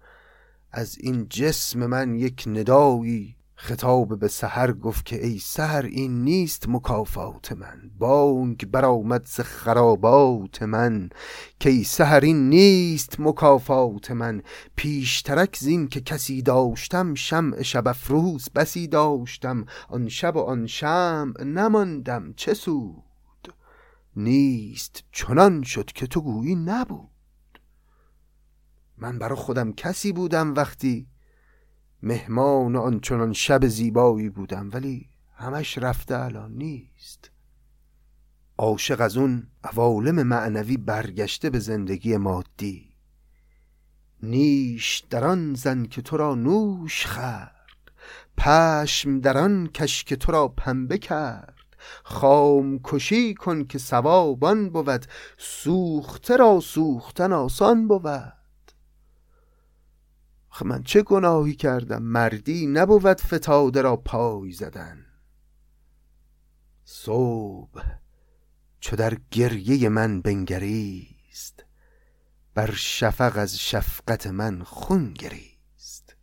از این جسم من یک ندایی خطاب به سحر گفت که ای سحر این نیست مکافات من. بانگ برآمد ز خرابات من. که ای سحر این نیست مکافات من. پیشترک زین که کسی داشتم شمع شب افروز بسی داشتم. آن شب و آن شمع نماندم چه سود؟ نیست چنان شد که تو گویی نبود. من برا خودم کسی بودم وقتی مهمان آنچنان شب زیبایی بودم ولی همش رفته الان نیست. عاشق از اون عوالم معنوی برگشته به زندگی مادی. نیش در آن زن که تو را نوش خرد پشم در آن کش که تو را پنبه کرد. خام کشی کن که ثوابان بود سوخته را سوختن آسان بود. خب من چه گناهی کردم؟ مردی نبود فتاده را پای زدن. صبح چو در گریه من بنگریست بر شفق از شفقت من خون گریست.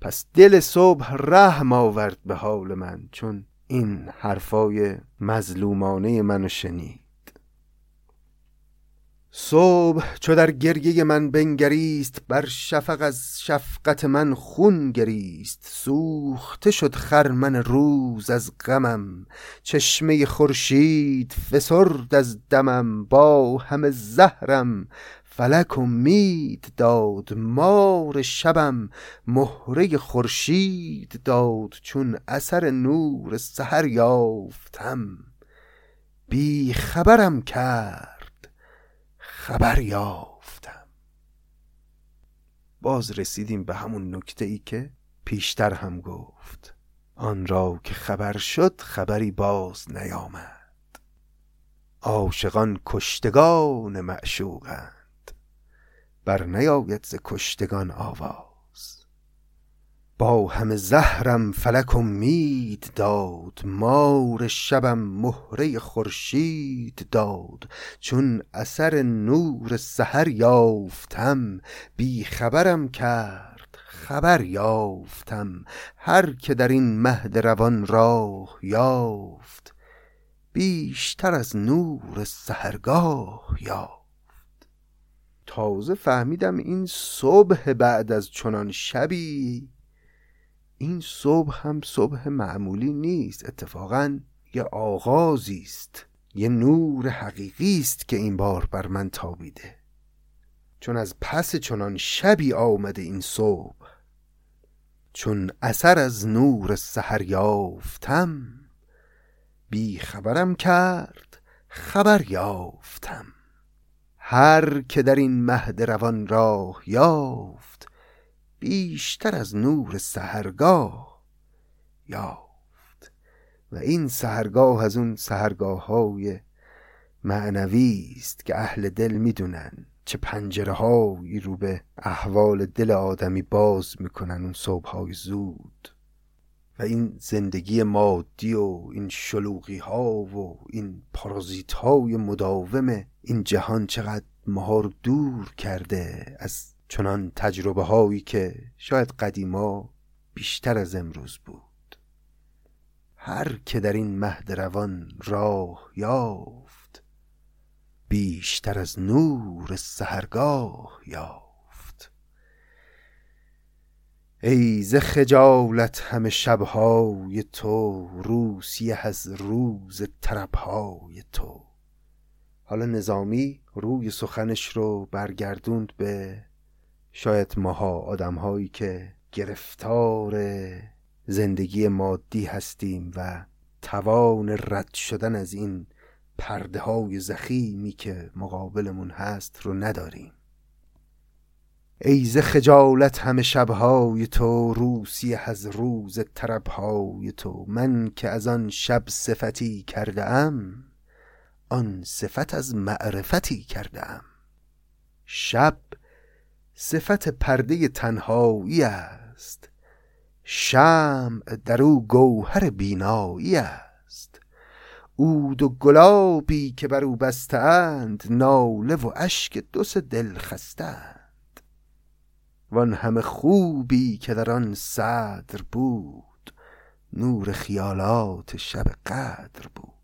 پس دل صبح رحم آورد به حال من چون این حرفای مظلومانه منو شنید. صبح چو در گریه من بنگریست بر شفق از شفقت من خون گریست. سوخته شد خرمن روز از غمم چشمه خورشید فسرد از دمم. با همه زهرم فلک امید داد مار شبم مهره خورشید داد چون اثر نور سحر یافتم. بی خبرم کرد خبر یافتم. باز رسیدیم به همون نکته ای که پیشتر هم گفت. آن را که خبر شد خبری باز نیامد. عاشقان کشتگان معشوقند. بر نیاید ز کشتگان آواز. با همه زهرم فلک امید داد مار شبم مهره خورشید داد. چون اثر نور سحر یافتم بی خبرم کرد خبر یافتم. هر که در این مهد روان راه یافت بیشتر از نور سحرگاه یافت. تازه فهمیدم این صبح بعد از چنان شبی این صبح هم صبح معمولی نیست اتفاقا یه آغازی است یه نور حقیقی است که این بار بر من تابیده. چون از پس چنان شبی آمده این صبح چون اثر از نور سحر یافتم بی خبرم کرد خبر یافتم. هر که در این مهد روان راه یافت بیشتر از نور سهرگاه یافت. و این سهرگاه از اون سهرگاه های معنوی است که اهل دل می‌دونن چه پنجره هایی رو به احوال دل آدمی باز می‌کنن اون صبح های زود. و این زندگی مادی و این شلوغی ها و این پارازیت های مداوم این جهان چقدر ما رو دور کرده از چنان تجربه هایی که شاید قدیما بیشتر از امروز بود. هر که در این مهد روان راه یافت بیشتر از نور سهرگاه یافت. ای ز خجالت همه شبهای تو روسیه از روز طربهای تو. حالا نظامی روی سخنش رو برگردوند به شاید ماها آدمهایی که گرفتار زندگی مادی هستیم و توان رد شدن از این پرده های زخیمی که مقابلمون هست رو نداریم. ای ز خجالت همه شبهای تو روسی از روز طربهای تو. من که از آن شب صفتی کرده ام آن صفت از معرفتی کردم شب صفت پرده تنهایی است. شم در او گوهر بینایی است. عود و گلابی که بر او بستند ناله و اشک دو سه دل خستند. وان همه خوبی که در آن صدر بود نور خیالات شب قدر بود.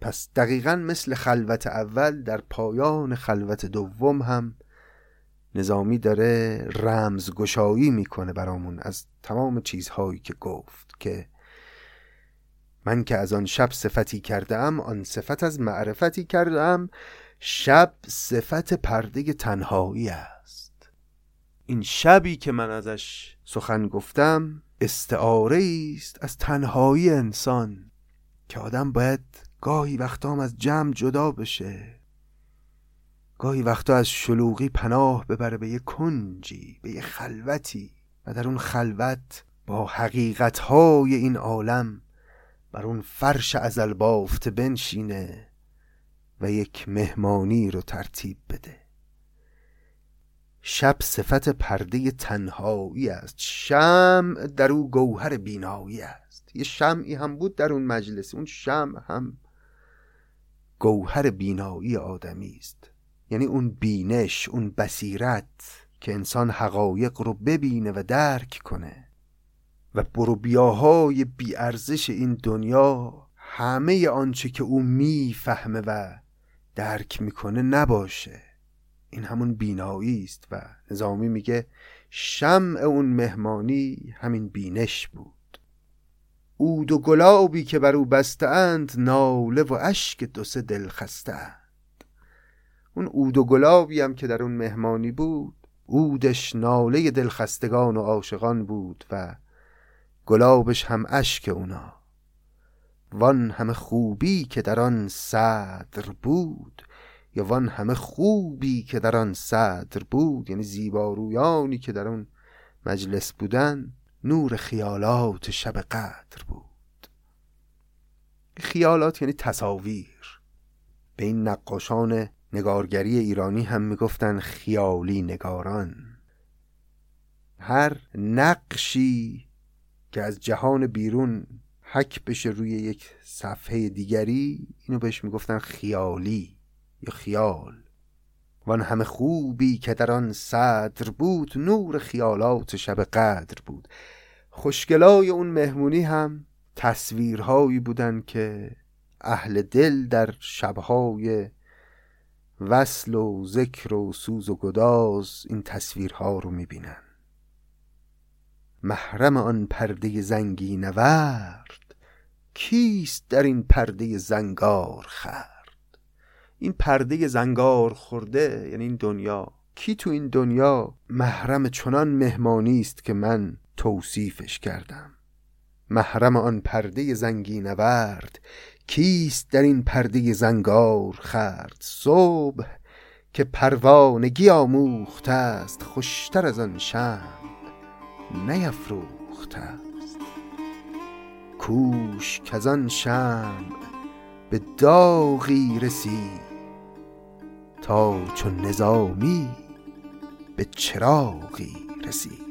پس دقیقا مثل خلوت اول در پایان خلوت دوم هم نظامی داره رمزگشایی می‌کنه برامون از تمام چیزهایی که گفت که من که از آن شب صفتی کردم آن صفت از معرفتی کردم شب صفت پرده تنهایی است. این شبی که من ازش سخن گفتم استعاره است از تنهایی انسان که آدم باید گاهی وقتا هم از جمع جدا بشه. گاهی وقتا از شلوغی پناه ببره به یه کنجی به یه خلوتی. و در اون خلوت با حقیقتهای این عالم بر اون فرش ازل بافته بنشینه و یک مهمانی رو ترتیب بده. شب صفت پرده تنهایی است. شم در او گوهر بینایی است. یه شمعی هم بود در اون مجلس اون شم هم گوهر بینایی آدمی است. یعنی اون بینش اون بصیرت که انسان حقایق رو ببینه و درک کنه. و برو بیاهای بیارزش این دنیا همه آنچه که او می‌فهمه و درک می‌کنه نباشه. این همون بینایی است و نظامی میگه شمع اون مهمانی همین بینش بود. عود و گلابی که بر او بستند ناله و اشک دو سه دل خستند. اون عود و گلابی هم که در اون مهمانی بود عودش ناله دلخستگان و عاشقان بود و گلابش هم اشک اونا. وان همه خوبی که در آن صدر بود یا وان همه خوبی که در آن صدر بود یعنی زیبارویانی که در اون مجلس بودن نور خیالات شب قدر بود. خیالات یعنی تصاویر. به این نقاشان نگارگری ایرانی هم می‌گفتن خیالی نگاران. هر نقشی که از جهان بیرون حک بشه روی یک صفحه دیگری اینو بهش می‌گفتن خیالی یا خیال. وان همه خوبی که در آن صدر بود نور خیالات شب قدر بود. خوشگلای اون مهمونی هم تصویرهایی بودن که اهل دل در شبهای وصل و ذکر و سوز و گداز این تصویرها رو می‌بینن. محرم آن پرده زنگی نورد کیست در این پرده زنگار خرد این پرده زنگار خورده یعنی این دنیا. کی تو این دنیا محرم چنان مهمانی است که من توصیفش کردم؟ محرم آن پرده زنگی نورد کیست در این پرده زنگار خرد؟ صبح که پروانگی آموخته است خوشتر از آن شم نیفروخته است. کوش که از آن شم به داغی رسید. تا چون نظامی به چراغی رسید.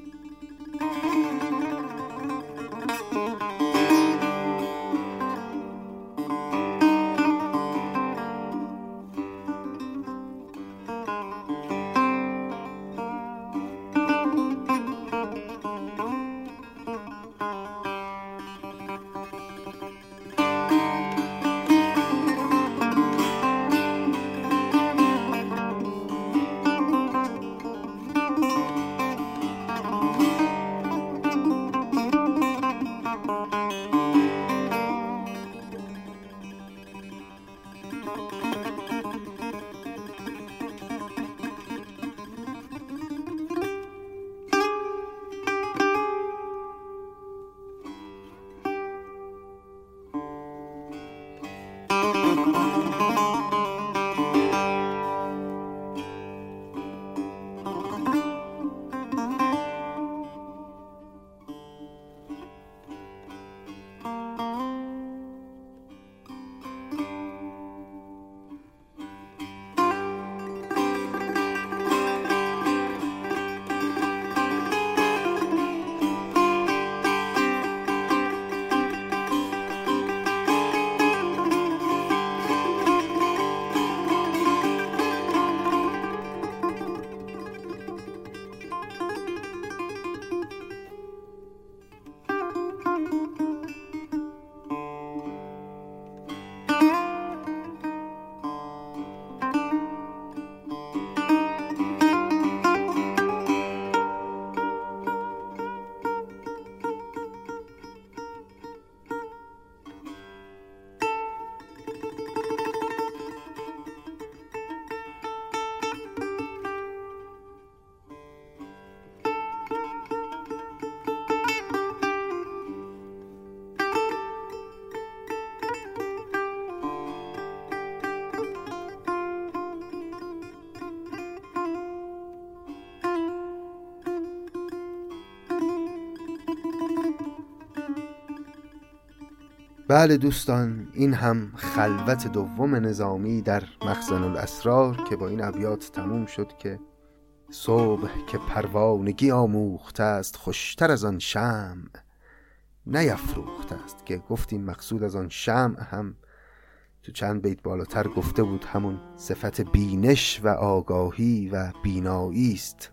بله دوستان این هم خلوت دوم نظامی در مخزن الاسرار که با این ابیات تموم شد که صبح که پروانگی آموخته است خوشتر از آن شمع نیفروخته است که گفتیم مقصود از آن شمع هم تو چند بیت بالاتر گفته بود همون صفت بینش و آگاهی و بینایی است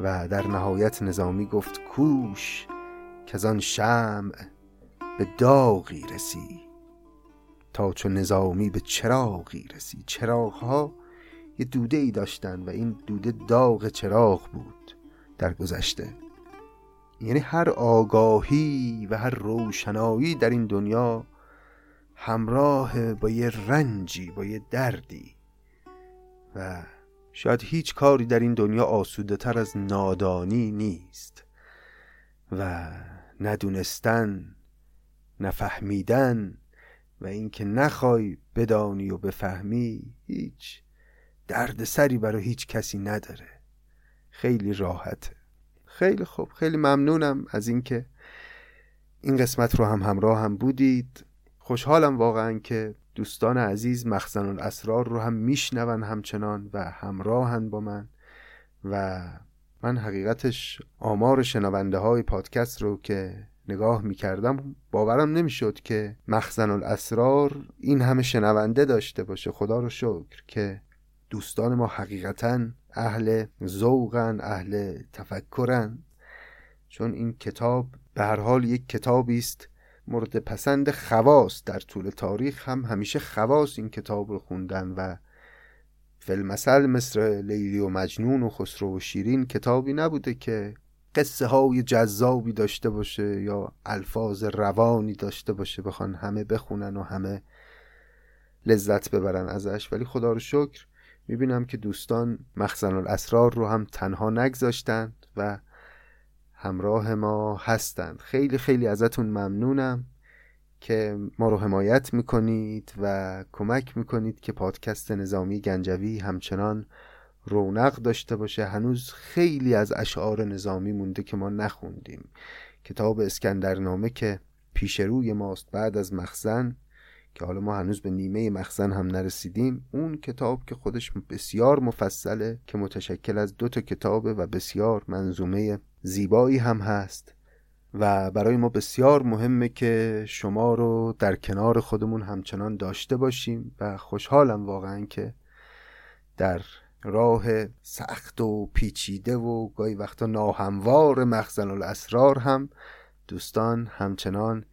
و در نهایت نظامی گفت کوش که از آن شمع به داغی رسی تا چون نظامی به چراغی رسی. چراغ ها یه دوده ای داشتن و این دوده داغ چراغ بود در گذشته. یعنی هر آگاهی و هر روشنایی در این دنیا همراه با یه رنجی با یه دردی. و شاید هیچ کاری در این دنیا آسوده تر از نادانی نیست. و ندونستن نفهمیدن و اینکه نخوای بدانی و بفهمی هیچ درد سری برای هیچ کسی نداره. خیلی راحته. خیلی خوب. خیلی ممنونم از اینکه این قسمت رو هم همراه هم بودید. خوشحالم واقعا که دوستان عزیز مخزن الاسرار رو هم میشنون همچنان و همراهن با من و من حقیقتش آمار شنونده های پادکست رو که نگاه می‌کردم باورم نمی‌شد که مخزن الاسرار این همه شنونده داشته باشه. خدا رو شکر که دوستان ما حقیقتا اهل ذوقن اهل تفکرن. چون این کتاب به هر حال یک کتابی است مورد پسند خواص در طول تاریخ. هم همیشه خواص این کتاب رو خوندن و فیلمسل مثل لیلی و مجنون و خسرو و شیرین کتابی نبوده که قصه های جذابی داشته باشه یا الفاظ روانی داشته باشه بخوان همه بخونن و همه لذت ببرن ازش. ولی خدا رو شکر می‌بینم که دوستان مخزن الاسرار رو هم تنها نگذاشتند و همراه ما هستند. خیلی خیلی ازتون ممنونم که ما رو حمایت می‌کنید و کمک می‌کنید که پادکست نظامی گنجوی همچنان رونق داشته باشه. هنوز خیلی از اشعار نظامی مونده که ما نخوندیم. کتاب اسکندرنامه که پیش روی ماست بعد از مخزن که حالا ما هنوز به نیمه مخزن هم نرسیدیم اون کتاب که خودش بسیار مفصله که متشکل از دو تا کتابه و بسیار منظومه زیبایی هم هست. و برای ما بسیار مهمه که شما رو در کنار خودمون همچنان داشته باشیم و خوشحالم واقعا که در راه سخت و پیچیده و گاهی وقتا ناهموار مخزن الاسرار هم دوستان همچنان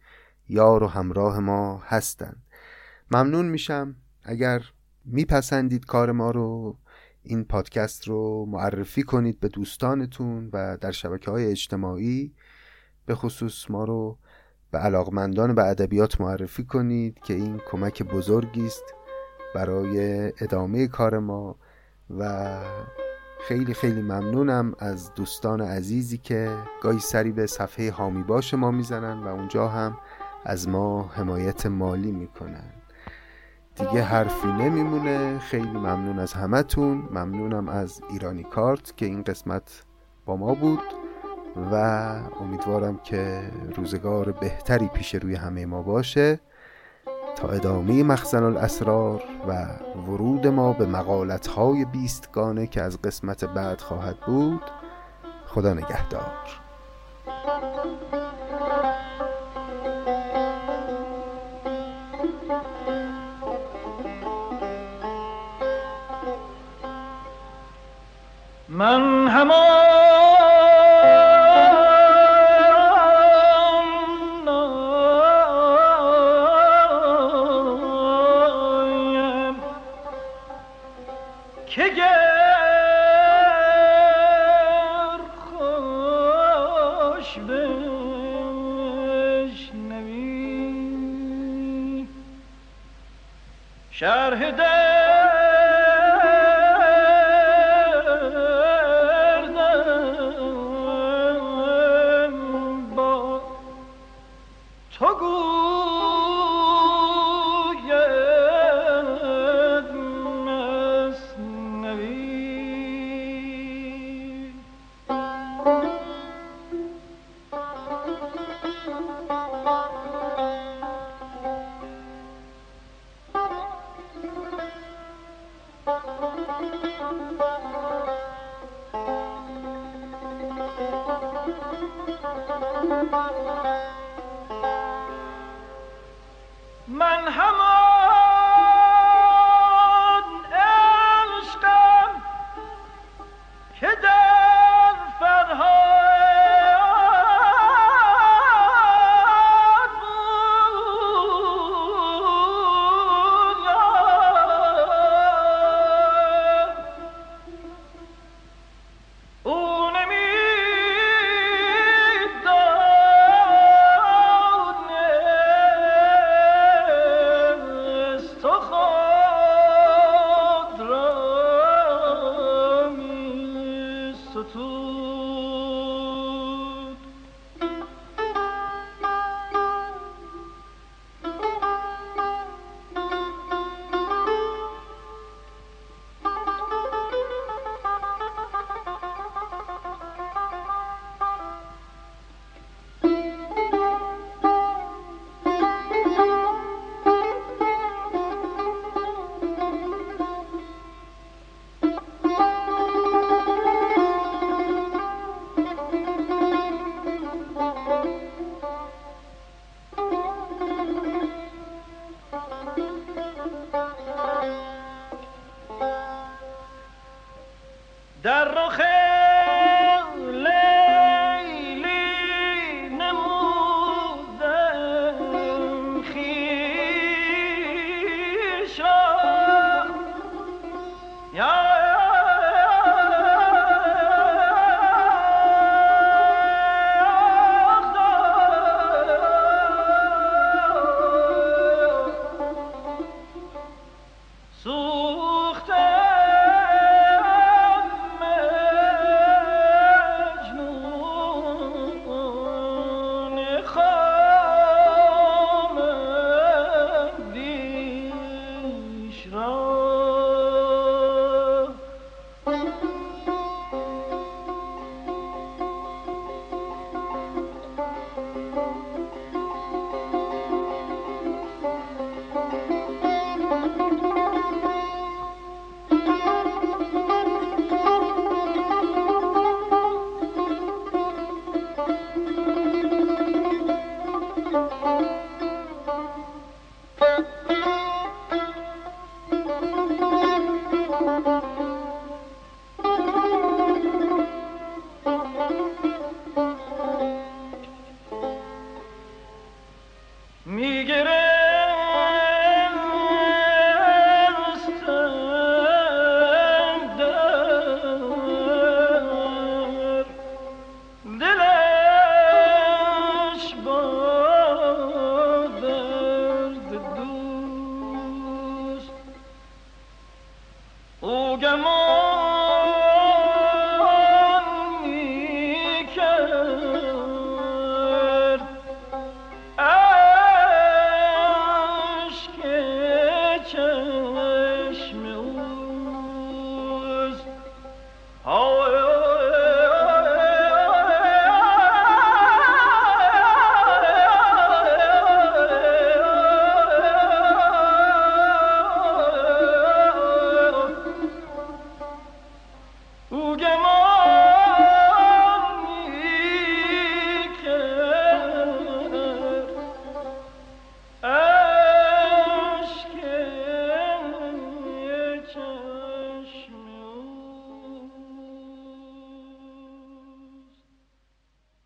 یار و همراه ما هستند. ممنون میشم اگر میپسندید کار ما رو این پادکست رو معرفی کنید به دوستانتون و در شبکه های اجتماعی به خصوص ما رو به علاقمندان به ادبیات معرفی کنید که این کمک بزرگی است برای ادامه کار ما. و خیلی خیلی ممنونم از دوستان عزیزی که گاهی سری به صفحه هامی باش ما می‌زنن و اونجا هم از ما حمایت مالی می‌کنن. دیگه حرفی نمیمونه. خیلی ممنون از همتون. ممنونم از ایرانی کارت که این قسمت با ما بود و امیدوارم که روزگار بهتری پیش روی همه ما باشه. ادامه مخزن الاسرار و ورود ما به مقالت های بیستگانه که از قسمت بعد خواهد بود خدا نگهدار. من همان